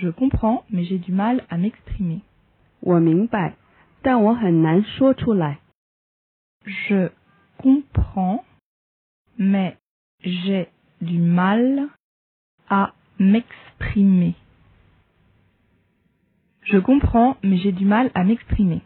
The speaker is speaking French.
Je comprends, mais j'ai du mal à m'exprimer. Je comprends, mais j'ai du mal à m'exprimer. Je comprends, mais j'ai du mal à m'exprimer.